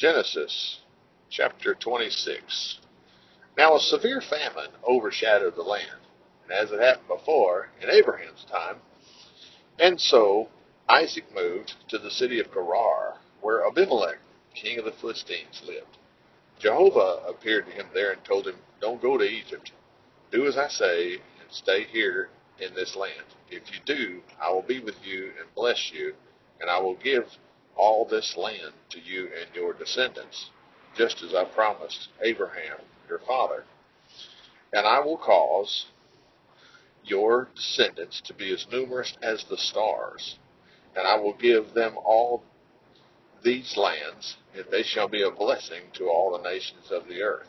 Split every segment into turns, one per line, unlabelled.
Genesis chapter 26. Now a severe famine overshadowed the land, and as it happened before in Abraham's time. And so Isaac moved to the city of Gerar, where Abimelech, king of the Philistines, lived. Jehovah appeared to him there and told him, Don't go to Egypt. Do as I say, and stay here in this land. If you do, I will be with you and bless you, and I will give all this land to you and your descendants, just as I promised Abraham your father. And I will cause your descendants to be as numerous as the stars, and I will give them all these lands, and they shall be a blessing to all the nations of the earth.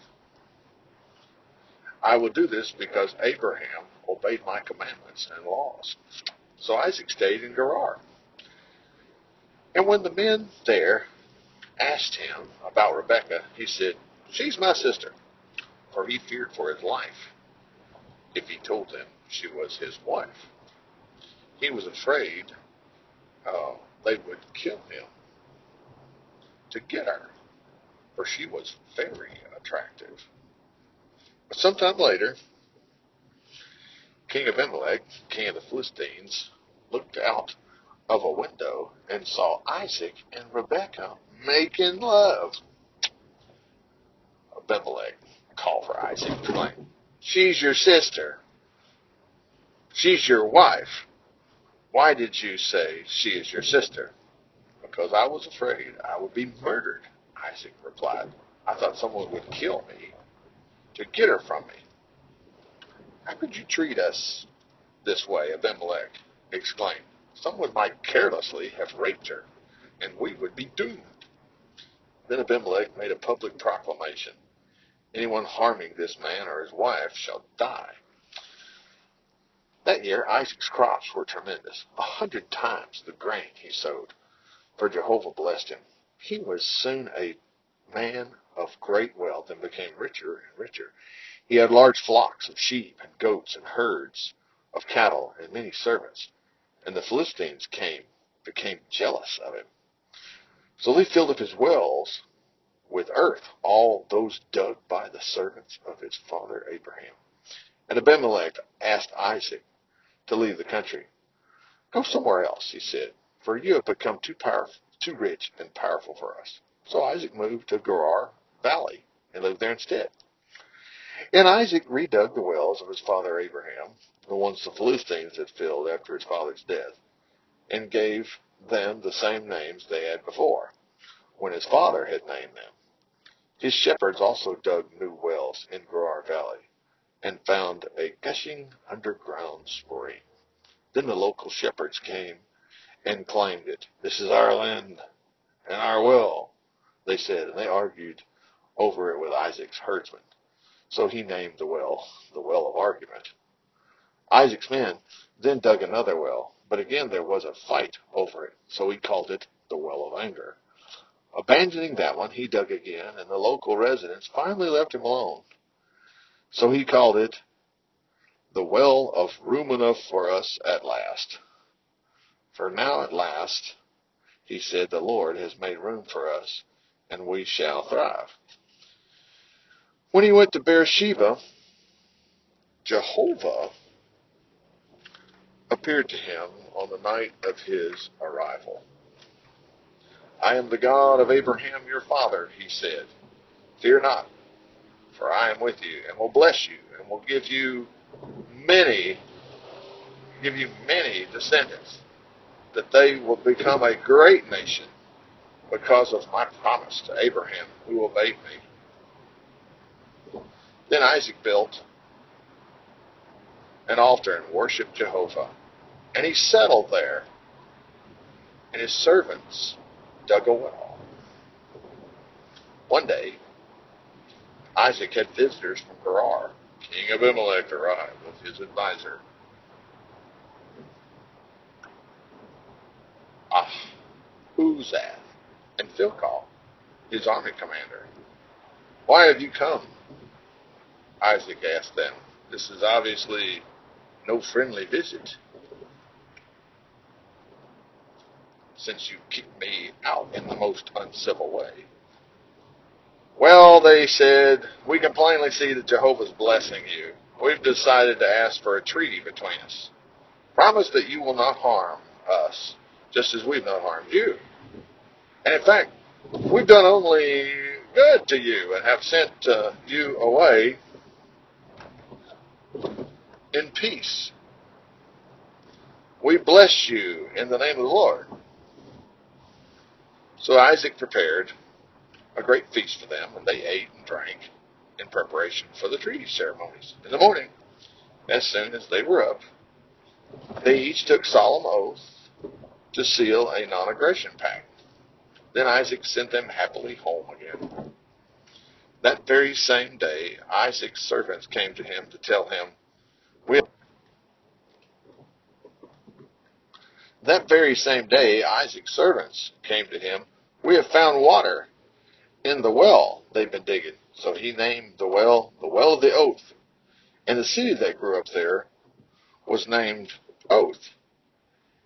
I will do this because Abraham obeyed my commandments and laws. So Isaac stayed in Gerar. And when the men there asked him about Rebekah, he said, She's my sister. For he feared for his life if he told them she was his wife. He was afraid uh, they would kill him to get her, for she was very attractive. But sometime later, King Abimelech, king of the Philistines, looked out of a window and saw Isaac and Rebekah making love. Abimelech called for Isaac She's your sister. She's your wife. Why did you say she is your sister? Because I was afraid I would be murdered, Isaac replied. I thought someone would kill me to get her from me. How could you treat us this way? Abimelech exclaimed. Someone might carelessly have raped her, and we would be doomed. Then Abimelech made a public proclamation. Anyone harming this man or his wife shall die. That year Isaac's crops were tremendous, a hundred times the grain he sowed, for Jehovah blessed him. He was soon a man of great wealth and became richer and richer. He had large flocks of sheep and goats and herds of cattle and many servants and the Philistines came, became jealous of him. So they filled up his wells with earth, all those dug by the servants of his father Abraham. And Abimelech asked Isaac to leave the country. Go somewhere else, he said, for you have become too powerful, too rich and powerful for us. So Isaac moved to Gerar Valley and lived there instead. And Isaac redug the wells of his father Abraham, the ones the Philistines had filled after his father's death, and gave them the same names they had before, when his father had named them. His shepherds also dug new wells in Gerar Valley, and found a gushing underground spring. Then the local shepherds came and claimed it. This is our land and our well, they said, and they argued over it with Isaac's herdsmen. So he named the well the well of argument. Isaac's men then dug another well, but again there was a fight over it, so he called it the well of anger. Abandoning that one, he dug again, and the local residents finally left him alone. So he called it the well of room enough for us at last. For now at last, he said, the Lord has made room for us, and we shall thrive. When he went to Beersheba, Jehovah appeared to him on the night of his arrival. I am the God of Abraham your father, he said. Fear not, for I am with you, and will bless you, and will give you many, give you many descendants, that they will become a great nation because of my promise to Abraham, who obeyed me. Then Isaac built an altar and worshiped Jehovah. And he settled there. And his servants dug a well. One day, Isaac had visitors from Gerar. King Abimelech arrived with his advisor. Ah, Uzath and Phicol, his army commander. Why have you come? Isaac asked them. This is obviously no friendly visit. Since you kicked me out in the most uncivil way. Well, they said, we can plainly see that Jehovah's blessing you. We've decided to ask for a treaty between us. Promise that you will not harm us, just as we've not harmed you. And in fact, we've done only good to you and have sent uh, you away in peace. We bless you in the name of the Lord. So Isaac prepared a great feast for them, and they ate and drank in preparation for the treaty ceremonies. In the morning, as soon as they were up, they each took solemn oaths to seal a non-aggression pact. Then Isaac sent them happily home again. That very same day, Isaac's servants came to him to tell him, we that very same day, Isaac's servants came to him, we have found water in the well they've been digging. So he named the well the well of the oath. And the city that grew up there was named Oath.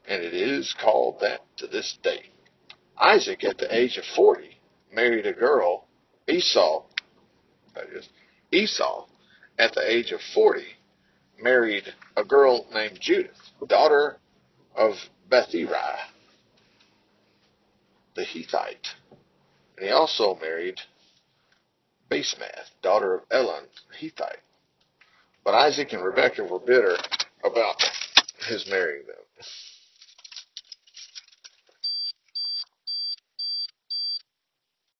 And it is called that to this day. Isaac, at the age of 40, married a girl, Esau, that is, Esau, at the age of 40, married a girl named Judith, daughter of Bethurai, the Hittite. And he also married Basemath, daughter of Elon, the Hittite. But Isaac and Rebekah were bitter about his marrying them.